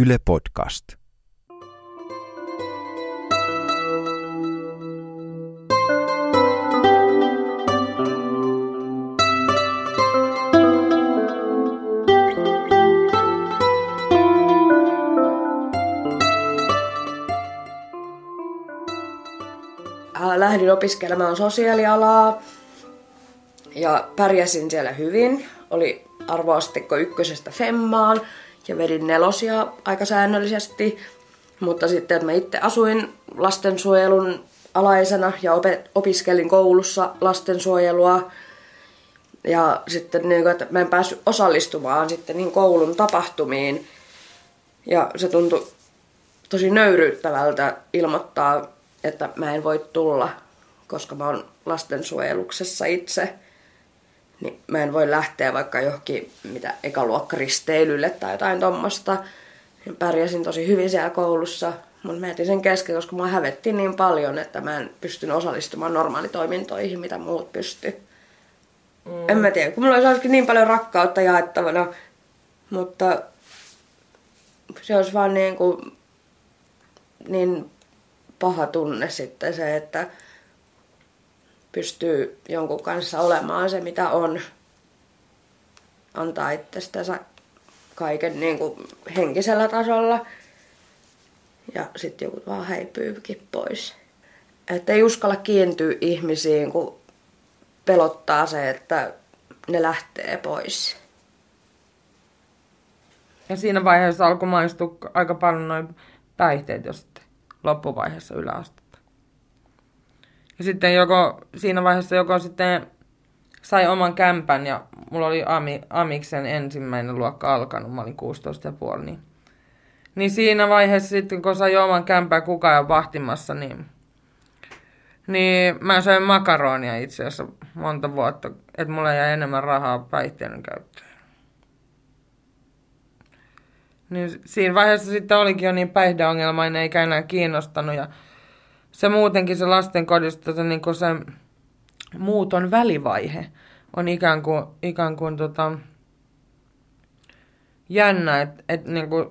Yle Podcast. Äh, lähdin opiskelemaan sosiaalialaa ja pärjäsin siellä hyvin. Oli arvoasteikko ykkösestä femmaan ja vedin nelosia aika säännöllisesti. Mutta sitten että mä itse asuin lastensuojelun alaisena ja opiskelin koulussa lastensuojelua. Ja sitten niin kuin, että mä en päässyt osallistumaan sitten niin koulun tapahtumiin. Ja se tuntui tosi nöyryyttävältä ilmoittaa, että mä en voi tulla, koska mä oon lastensuojeluksessa itse niin mä en voi lähteä vaikka johonkin mitä ekaluokkaristeilylle tai jotain tommosta. Niin pärjäsin tosi hyvin siellä koulussa, mutta mä sen kesken, koska mua hävetti niin paljon, että mä en pystynyt osallistumaan normaalitoimintoihin, mitä muut pysty. Mm. En mä tiedä, kun mulla olisi niin paljon rakkautta jaettavana, mutta se olisi vaan niin kuin, niin paha tunne sitten se, että pystyy jonkun kanssa olemaan se, mitä on. Antaa itsestänsä kaiken niin kuin henkisellä tasolla. Ja sitten joku vaan häipyykin pois. Että ei uskalla kiintyä ihmisiin, kun pelottaa se, että ne lähtee pois. Ja siinä vaiheessa alkoi maistua aika paljon noin päihteet jo sitten loppuvaiheessa yläaste. Ja sitten joko, siinä vaiheessa joko sitten sai oman kämpän ja mulla oli Ami, Amiksen ensimmäinen luokka alkanut, mä olin 16,5, niin, niin siinä vaiheessa sitten kun sai oman kämpän kukaan ja vahtimassa, niin, niin mä söin makaronia itse asiassa monta vuotta, että mulla jäi enemmän rahaa päihteiden käyttöön. Niin siinä vaiheessa sitten olikin jo niin päihdeongelmainen, eikä enää kiinnostanut ja se muutenkin se lastenkodista se, niin se muuton välivaihe on ikään kuin, ikään kuin tota, jännä, että et, niin kuin,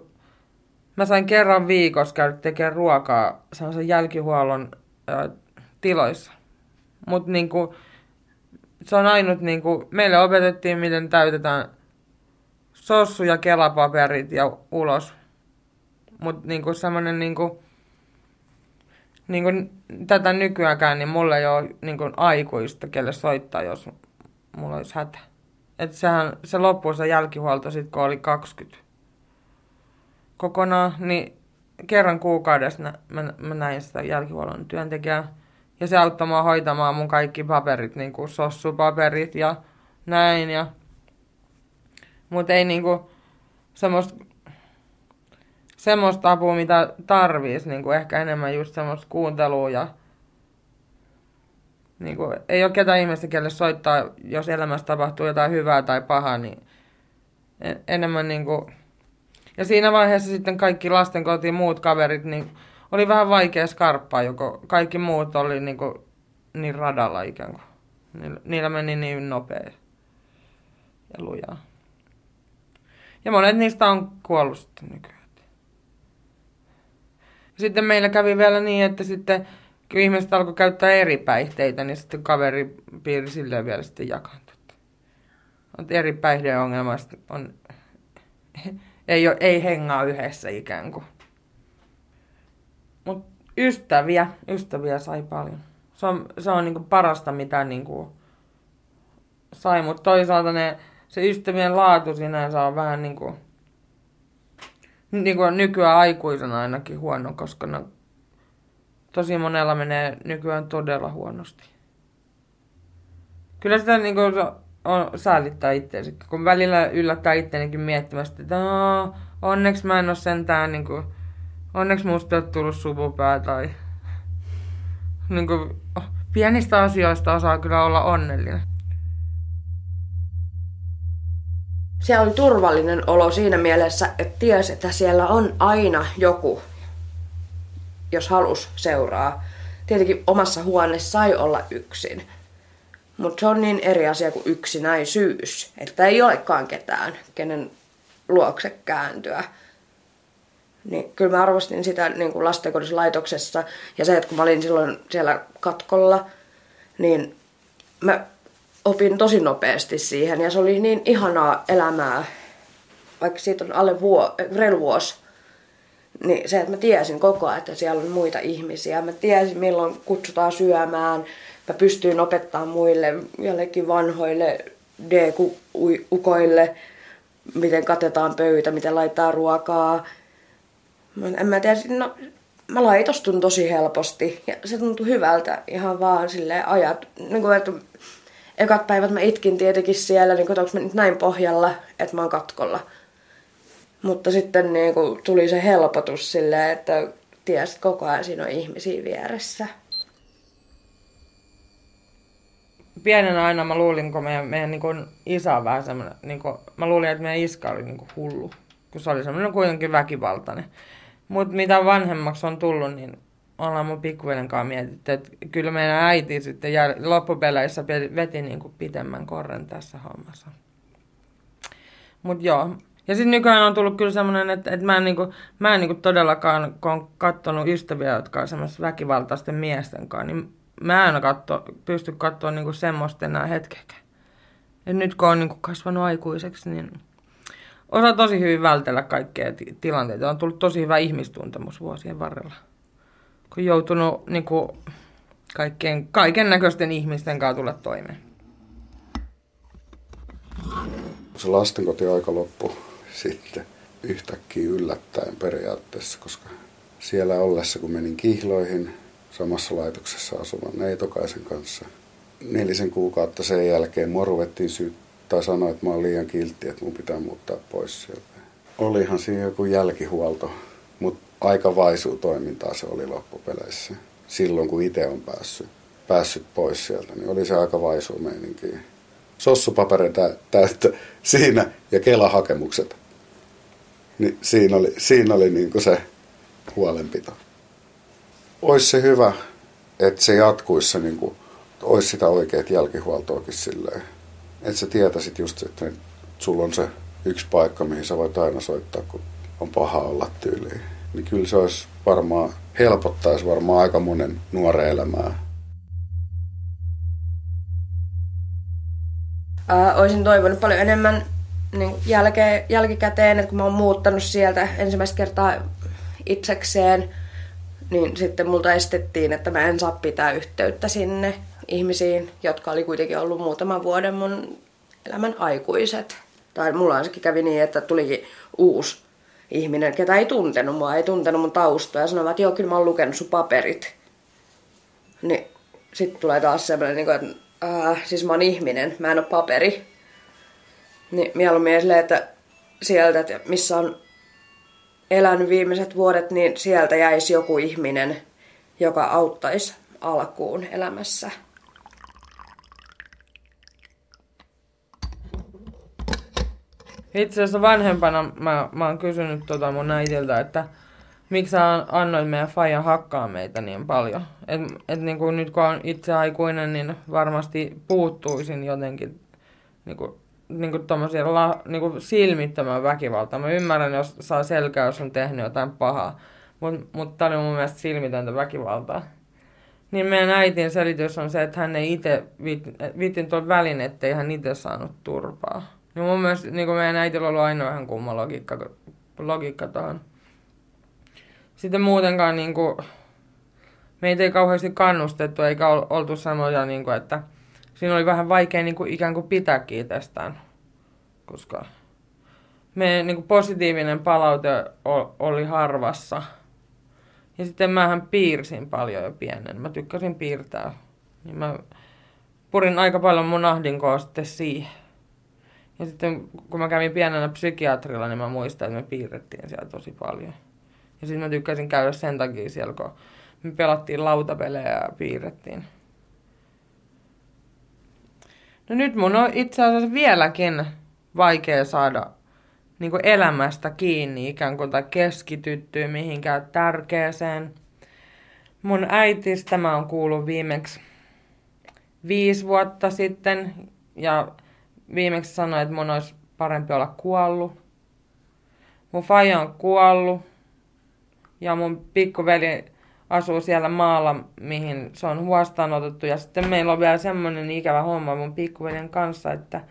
mä sain kerran viikossa käydä tekemään ruokaa sellaisen jälkihuollon ä, tiloissa. Mutta niin se on ainut, niin kuin, meille opetettiin, miten täytetään sossu ja kelapaperit ja ulos. Mutta niin semmoinen niin kuin, niin kuin tätä nykyäänkään, niin mulla ei ole niin kuin aikuista, kelle soittaa, jos mulla olisi hätä. Et sehän, se loppui se jälkihuolto sitten, kun oli 20 kokonaan, niin kerran kuukaudessa mä, mä, mä näin sitä jälkihuollon työntekijää. Ja se auttoi mua hoitamaan mun kaikki paperit, niin kuin sossupaperit ja näin. Ja... Mutta ei niinku semmoista semmoista apua, mitä tarvii, niin kuin ehkä enemmän just semmoista kuuntelua ja niin kuin, ei ole ketään ihmistä, kelle soittaa, jos elämässä tapahtuu jotain hyvää tai pahaa, niin enemmän niin kuin... Ja siinä vaiheessa sitten kaikki lastenkotiin muut kaverit, niin oli vähän vaikea skarppaa, joko kaikki muut oli niin, kuin, niin radalla ikään kuin. Niillä, niillä meni niin nopea ja lujaa. Ja monet niistä on kuollut sitten nykyään. Sitten meillä kävi vielä niin, että sitten kun ihmiset alkoi käyttää eri päihteitä, niin sitten kaveripiiri silleen vielä sitten jakantui. On eri päihdeongelmasta on, ei, ole, ei hengaa yhdessä ikään kuin. Mutta ystäviä, ystäviä sai paljon. Se on, se on niinku parasta, mitä niinku sai, mutta toisaalta ne, se ystävien laatu sinänsä on vähän niinku niin kuin nykyään aikuisena ainakin huono, koska no, tosi monella menee nykyään todella huonosti. Kyllä sitä niin kuin, on, säälittää itseänsä, kun välillä yllättää itseänikin miettimästä, että onneksi mä en ole sentään, niin kuin, onneksi musta ei ole tullut suvupää tai niin kuin, pienistä asioista osaa kyllä olla onnellinen. Siellä oli turvallinen olo siinä mielessä, että tiesi, että siellä on aina joku, jos halus seuraa. Tietenkin omassa huoneessa sai olla yksin. Mutta se on niin eri asia kuin yksinäisyys, että ei olekaan ketään, kenen luokse kääntyä. Niin kyllä mä arvostin sitä niin kuin lastenkodissa laitoksessa. Ja se, että kun mä olin silloin siellä katkolla, niin mä opin tosi nopeasti siihen. Ja se oli niin ihanaa elämää, vaikka siitä on alle vuo, reilu vuosi. Niin se, että mä tiesin koko ajan, että siellä on muita ihmisiä. Mä tiesin, milloin kutsutaan syömään. Mä pystyin opettamaan muille, jollekin vanhoille D-ukoille, miten katetaan pöytä, miten laittaa ruokaa. En mä tiedä, no, mä laitostun tosi helposti ja se tuntui hyvältä ihan vaan sille ajat. Niin kuin, että ekat päivät mä itkin tietenkin siellä, niin kuin, että onko mä nyt näin pohjalla, että mä oon katkolla. Mutta sitten niin kuin, tuli se helpotus silleen, että tiesit koko ajan siinä on ihmisiä vieressä. Pienenä aina mä luulin, kun meidän, meidän niin kuin isä on vähän semmoinen, niin kuin, mä luulin, että meidän iska oli niin kuin hullu, kun se oli semmoinen kuitenkin väkivaltainen. Mutta mitä vanhemmaksi on tullut, niin ollaan mun pikkuveljen kanssa mietitty, että kyllä meidän äiti sitten jär, loppupeleissä veti niin kuin pitemmän korren tässä hommassa. Mutta joo. Ja sitten nykyään on tullut kyllä semmoinen, että, että mä en, niinku, mä en niinku todellakaan, kun on katsonut ystäviä, jotka on semmoista väkivaltaisten miesten kanssa, niin mä en katso, pysty katsoa niinku semmoista enää hetkeäkään. Ja nyt kun on niinku kasvanut aikuiseksi, niin osaa tosi hyvin vältellä kaikkea tilanteita. On tullut tosi hyvä ihmistuntemus vuosien varrella. Kun joutunut niin kuin, kaikkien, kaiken näköisten ihmisten kanssa tulla toimeen. Se lastenkoti-aika loppui sitten yhtäkkiä yllättäen periaatteessa, koska siellä ollessa, kun menin kihloihin samassa laitoksessa asuvan Neitokaisen kanssa, nelisen kuukautta sen jälkeen mua ruvettiin syyttää tai että mä oon liian kiltti, että mun pitää muuttaa pois sieltä. Olihan siinä joku jälkihuolto, mutta aika vaisuu toimintaa se oli loppupeleissä. Silloin kun itse on päässyt, päässyt pois sieltä, niin oli se aika vaisuu meininki. Sossupaperin täyttä siinä ja kelahakemukset. Niin siinä oli, siinä oli niin kuin se huolenpito. Olisi se hyvä, että se jatkuisi se niin kuin, olisi sitä oikeat jälkihuoltoakin silleen että sä tietäisit just, että sulla on se yksi paikka, mihin sä voit aina soittaa, kun on paha olla tyyliin. Niin kyllä se olisi varmaan, helpottaisi varmaan aika monen nuoren elämää. Ää, olisin toivonut paljon enemmän niin jälke, jälkikäteen, että kun mä oon muuttanut sieltä ensimmäistä kertaa itsekseen, niin sitten multa estettiin, että mä en saa pitää yhteyttä sinne ihmisiin, jotka oli kuitenkin ollut muutaman vuoden mun elämän aikuiset. Tai mulla ainakin kävi niin, että tulikin uusi ihminen, ketä ei tuntenut mua, ei tuntenut mun taustaa ja sanoi, että joo, kyllä mä oon lukenut sun paperit. Niin sitten tulee taas semmoinen, niin että äh, siis mä oon ihminen, mä en oo paperi. Niin mieluummin silleen, että sieltä, että missä on elänyt viimeiset vuodet, niin sieltä jäisi joku ihminen, joka auttaisi alkuun elämässä. Itse asiassa vanhempana mä, mä oon kysynyt tota mun äitiltä, että miksi sä annoit meidän faija hakkaa meitä niin paljon. Et, et niin kuin nyt kun on itse aikuinen, niin varmasti puuttuisin jotenkin niin kuin, niin kuin la, niin kuin silmittömän väkivaltaa. Mä ymmärrän, jos saa selkää, jos on tehnyt jotain pahaa. Mutta mut tää oli mun mielestä silmitöntä väkivaltaa. Niin meidän äitin selitys on se, että hän ei itse viittin tuolla välin, ettei hän itse saanut turpaa. No mun mielestä niin meidän äitillä on ollut aina vähän kumma logiikka, logiikka tuohon. Sitten muutenkaan niin kuin, meitä ei kauheasti kannustettu eikä oltu semmoja, niin kuin, että siinä oli vähän vaikea niin kuin, ikään kuin pitää itsestään. Koska meidän niin kuin, positiivinen palaute oli harvassa. Ja sitten mähän piirsin paljon jo pienen. Mä tykkäsin piirtää. Niin mä purin aika paljon mun ahdinkoa sitten siihen. Ja sitten kun mä kävin pienenä psykiatrilla, niin mä muistan, että me piirrettiin siellä tosi paljon. Ja sitten mä tykkäsin käydä sen takia siellä, kun me pelattiin lautapelejä ja piirrettiin. No nyt mun on itse asiassa vieläkin vaikea saada niin kuin elämästä kiinni ikään kuin tai keskityttyä mihinkään tärkeäseen. Mun äitistä mä oon kuullut viimeksi viisi vuotta sitten ja viimeksi sanoin, että mun olisi parempi olla kuollut. Mun faija on kuollut Ja mun pikkuveli asuu siellä maalla, mihin se on huostaanotettu. Ja sitten meillä on vielä semmoinen ikävä homma mun pikkuveljen kanssa, että,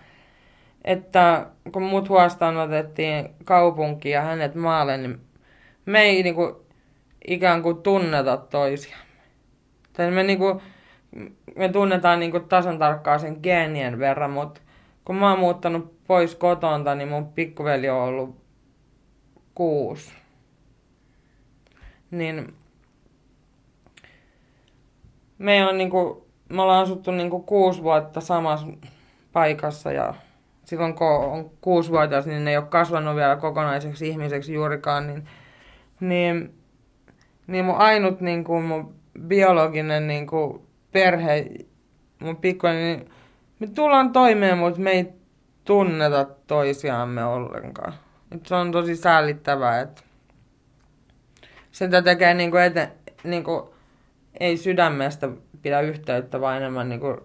että kun mut huostaanotettiin kaupunkiin ja hänet maalle, niin me ei niinku ikään kuin tunneta toisiamme. Tai me, niinku, me tunnetaan niinku tasan tarkkaan sen geenien verran, mutta kun mä oon muuttanut pois kotonta, niin mun pikkuveli on ollut kuusi. Niin me on niinku, me ollaan asuttu niinku kuusi vuotta samassa paikassa ja silloin kun on kuusivuotias, niin ne ei ole kasvanut vielä kokonaiseksi ihmiseksi juurikaan, niin, niin, niin mun ainut niin kuin mun biologinen niin kuin perhe, mun pikkuinen, niin me tullaan toimeen, mutta me ei tunneta toisiamme ollenkaan. Et se on tosi säällittävää, että sitä tekee niin kuin eten, niin kuin, ei sydämestä pidä yhteyttä, vaan enemmän niin kuin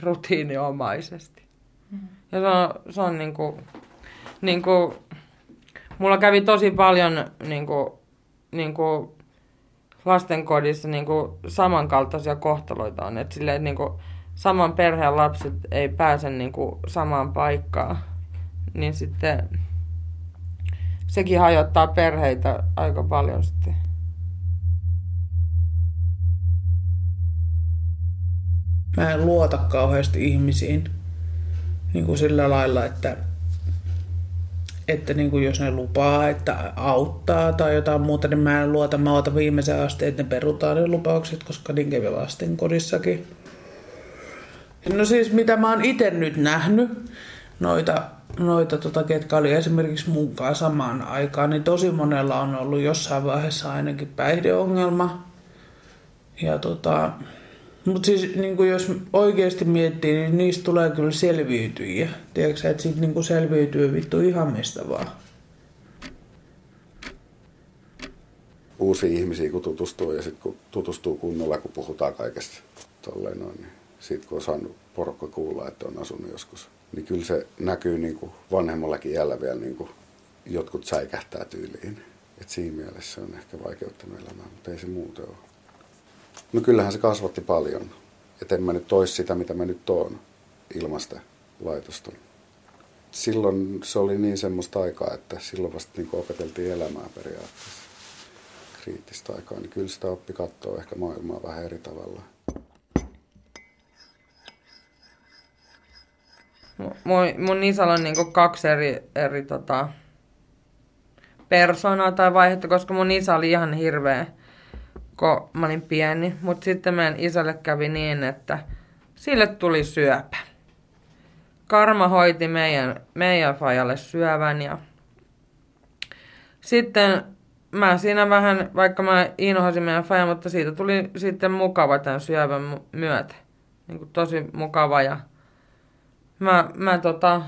rutiiniomaisesti. Mm-hmm. Ja se on, se on niin kuin, niin kuin, mulla kävi tosi paljon niin kuin, niin kuin lastenkodissa niin kuin samankaltaisia kohtaloita on. Että silleen, niin kuin, saman perheen lapset ei pääse niin kuin, samaan paikkaan. Niin sitten sekin hajottaa perheitä aika paljon sitten. Mä en luota kauheasti ihmisiin niin kuin sillä lailla, että, että niin kuin jos ne lupaa, että auttaa tai jotain muuta, niin mä en luota. Mä ootan viimeisen asti, että ne perutaan ne lupaukset, koska niin kävi lasten kodissakin. No siis mitä mä oon itse nyt nähnyt, noita, noita tota, ketkä oli esimerkiksi mukaan samaan aikaan, niin tosi monella on ollut jossain vaiheessa ainakin päihdeongelma. Ja tota, mutta siis niin kuin jos oikeasti miettii, niin niistä tulee kyllä selviytyjiä. Tiedätkö että siitä niin selviytyy vittu ihan mistä vaan. Uusia ihmisiä kun tutustuu ja sitten kun tutustuu kunnolla, kun puhutaan kaikesta tolleen noin, niin sitten kun on saanut porukka kuulla, että on asunut joskus, niin kyllä se näkyy niin kuin vanhemmallakin iällä vielä niin kuin jotkut säikähtää tyyliin. Et siinä mielessä se on ehkä vaikeuttanut elämää, mutta ei se muuten ole. No kyllähän se kasvatti paljon. Että en mä nyt tois sitä, mitä mä nyt oon ilmasta laitosta. Silloin se oli niin semmoista aikaa, että silloin vasta niin opeteltiin elämää periaatteessa. Kriittistä aikaa, niin kyllä sitä oppi katsoa ehkä maailmaa vähän eri tavalla. Mun, mun isällä on niinku kaksi eri, eri tota, persoonaa tai vaihetta, koska mun isä oli ihan hirveä kun mä olin pieni. Mutta sitten meidän isälle kävi niin, että sille tuli syöpä. Karma hoiti meidän, meidän fajalle syövän ja sitten mä siinä vähän, vaikka mä inhosin meidän fajan, mutta siitä tuli sitten mukava tämän syövän myötä. Niin kuin tosi mukava ja mä, mä tota,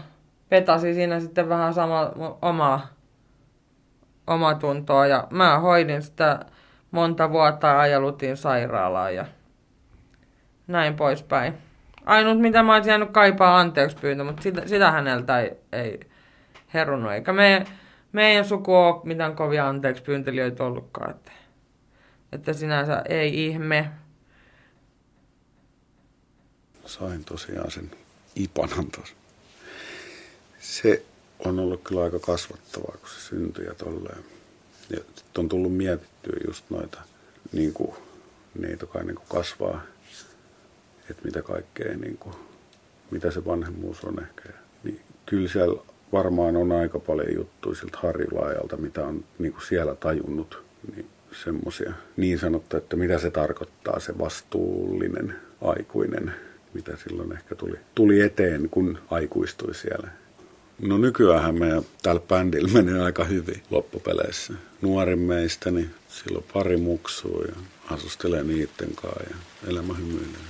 petasin siinä sitten vähän sama omaa, omaa tuntoa ja mä hoidin sitä monta vuotta ajelutin sairaalaan ja näin poispäin. Ainut mitä mä olisin jäänyt kaipaa anteeksi pyyntö, mutta sitä, sitä häneltä ei, ei herunut. Eikä me, meidän suku ole mitään kovia anteeksi pyyntelijöitä ollutkaan. Että, että sinänsä ei ihme. Sain tosiaan sen ipanan tuossa. Se on ollut kyllä aika kasvattavaa, kun se syntyi ja tolleen. Ja on tullut mietittyä just noita, niin kuin, niitä kai niin kasvaa, että mitä kaikkea, niin kuin, mitä se vanhemmuus on ehkä. Niin kyllä siellä varmaan on aika paljon juttuja siltä Harjulaajalta, mitä on niin kuin siellä tajunnut. Niin semmoisia niin sanottu, että mitä se tarkoittaa se vastuullinen aikuinen, mitä silloin ehkä tuli, tuli eteen, kun aikuistui siellä. No nykyään meidän tällä bändillä menee aika hyvin loppupeleissä. Nuorin meistä, niin silloin pari muksua ja asustelee niiden kanssa ja elämä hymyilee.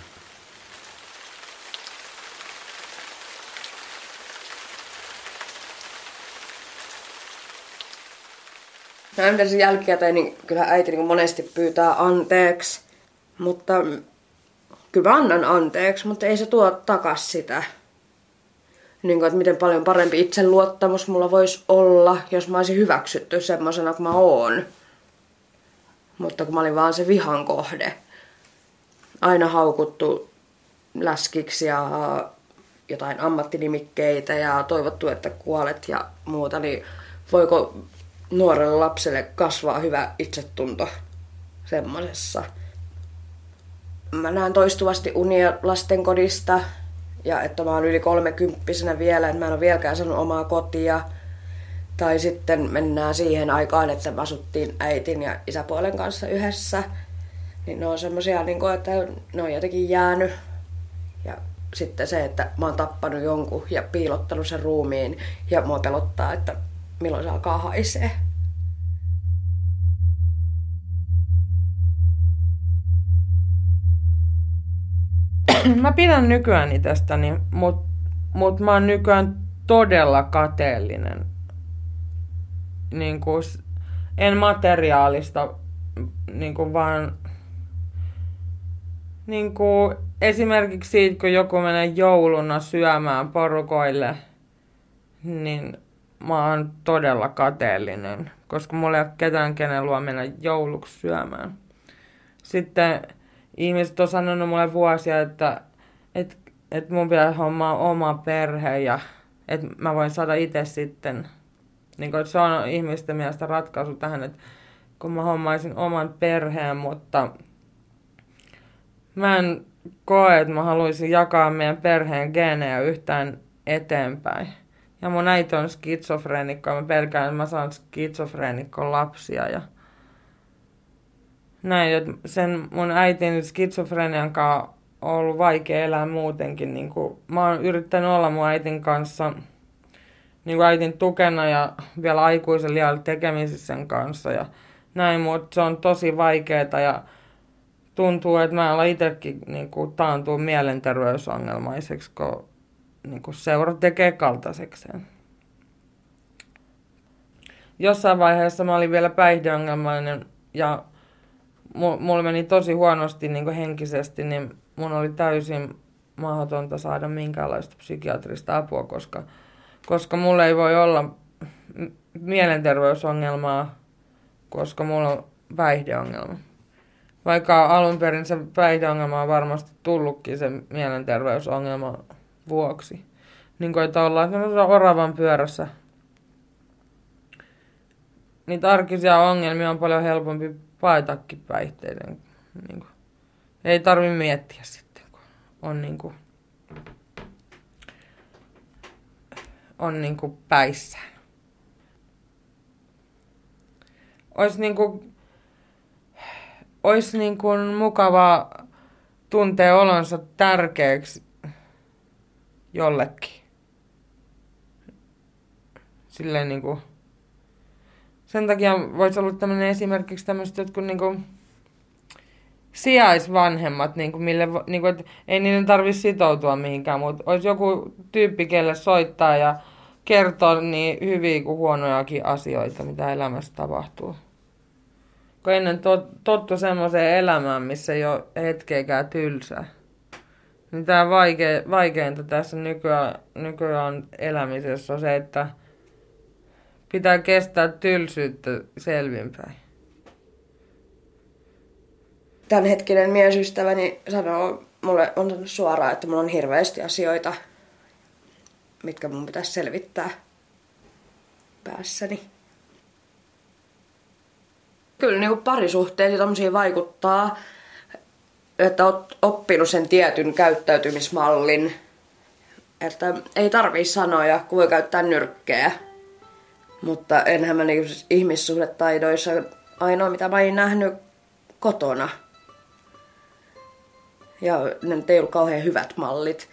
No se jälkikäteen, niin kyllä äiti niin monesti pyytää anteeksi. Mutta kyllä mä annan anteeksi, mutta ei se tuo takas sitä niin kuin, että miten paljon parempi itseluottamus mulla voisi olla, jos mä olisin hyväksytty semmoisena kuin mä oon. Mutta kun mä olin vaan se vihan kohde. Aina haukuttu läskiksi ja jotain ammattinimikkeitä ja toivottu, että kuolet ja muuta, niin voiko nuorelle lapselle kasvaa hyvä itsetunto semmoisessa? Mä näen toistuvasti unia lastenkodista ja että mä oon yli kolmekymppisenä vielä, että mä en ole vieläkään saanut omaa kotia. Tai sitten mennään siihen aikaan, että me asuttiin äitin ja isäpuolen kanssa yhdessä. Niin ne on semmosia, niin että ne on jotenkin jäänyt. Ja sitten se, että mä oon tappanut jonkun ja piilottanut sen ruumiin ja mua pelottaa, että milloin se alkaa haisee. mä pidän nykyään itsestäni, mutta mut mä oon nykyään todella kateellinen. Niin kuin, en materiaalista, niin kuin vaan niin kuin esimerkiksi siitä, kun joku menee jouluna syömään porukoille, niin mä oon todella kateellinen, koska mulla ei ole ketään, kenen luo mennä jouluksi syömään. Sitten ihmiset on sanonut mulle vuosia, että, että, että mun pitää hommaa oma perhe ja että mä voin saada itse sitten, niin kuin, että se on ihmisten mielestä ratkaisu tähän, että kun mä hommaisin oman perheen, mutta mä en koe, että mä haluaisin jakaa meidän perheen geenejä yhtään eteenpäin. Ja mun äiti on skitsofreenikko mä pelkään, että mä saan skitsofreenikko lapsia ja näin, että sen mun äitin skitsofrenian kanssa on ollut vaikea elää muutenkin. Niin kuin, mä oon yrittänyt olla mun äitin kanssa niin kuin äitin tukena ja vielä aikuisen liian tekemisissä sen kanssa ja näin, mutta se on tosi vaikeaa ja tuntuu, että mä olen itsekin niin kuin, taantuu mielenterveysongelmaiseksi, kun niin kuin seura tekee kaltaisekseen. Jossain vaiheessa mä olin vielä päihdeongelmainen ja mulla meni tosi huonosti niin kuin henkisesti, niin mun oli täysin mahdotonta saada minkäänlaista psykiatrista apua, koska, koska mulla ei voi olla mielenterveysongelmaa, koska mulla on päihdeongelma. Vaikka alun perin se päihdeongelma on varmasti tullutkin sen mielenterveysongelman vuoksi. Niin kuin, että ollaan oravan pyörässä. Niitä arkisia ongelmia on paljon helpompi paetakin päihteiden. Niin kuin, ei tarvi miettiä sitten, kun on niin kuin, on niin kuin päissään. Olisi niin kuin, olisi niin kuin mukava tuntea olonsa tärkeäksi jollekin. Silleen niin kuin, sen takia voisi olla tämmöinen esimerkiksi tämmöiset jotkut niinku sijaisvanhemmat, niinku, mille, niinku, että ei niiden tarvitse sitoutua mihinkään, mutta olisi joku tyyppi, kelle soittaa ja kertoa niin hyviä kuin huonojakin asioita, mitä elämässä tapahtuu. Kun ennen tot, tottu semmoiseen elämään, missä ei ole hetkeäkään tylsää. Niin tämä vaike, vaikeinta tässä nykyään, nykyään elämisessä on se, että Pitää kestää tylsyyttä selvinpäin. Tämänhetkinen miesystäväni sanoo mulle on sanonut suoraan, että mulla on hirveästi asioita, mitkä mun pitäisi selvittää päässäni. Kyllä niin parisuhteet ja vaikuttaa, että oot oppinut sen tietyn käyttäytymismallin, että ei tarvii sanoja, kun voi käyttää nyrkkejä. Mutta enhän mä niinku siis ihmissuhdetaidoissa ainoa mitä mä olin nähnyt kotona. Ja ne ei ollut kauhean hyvät mallit.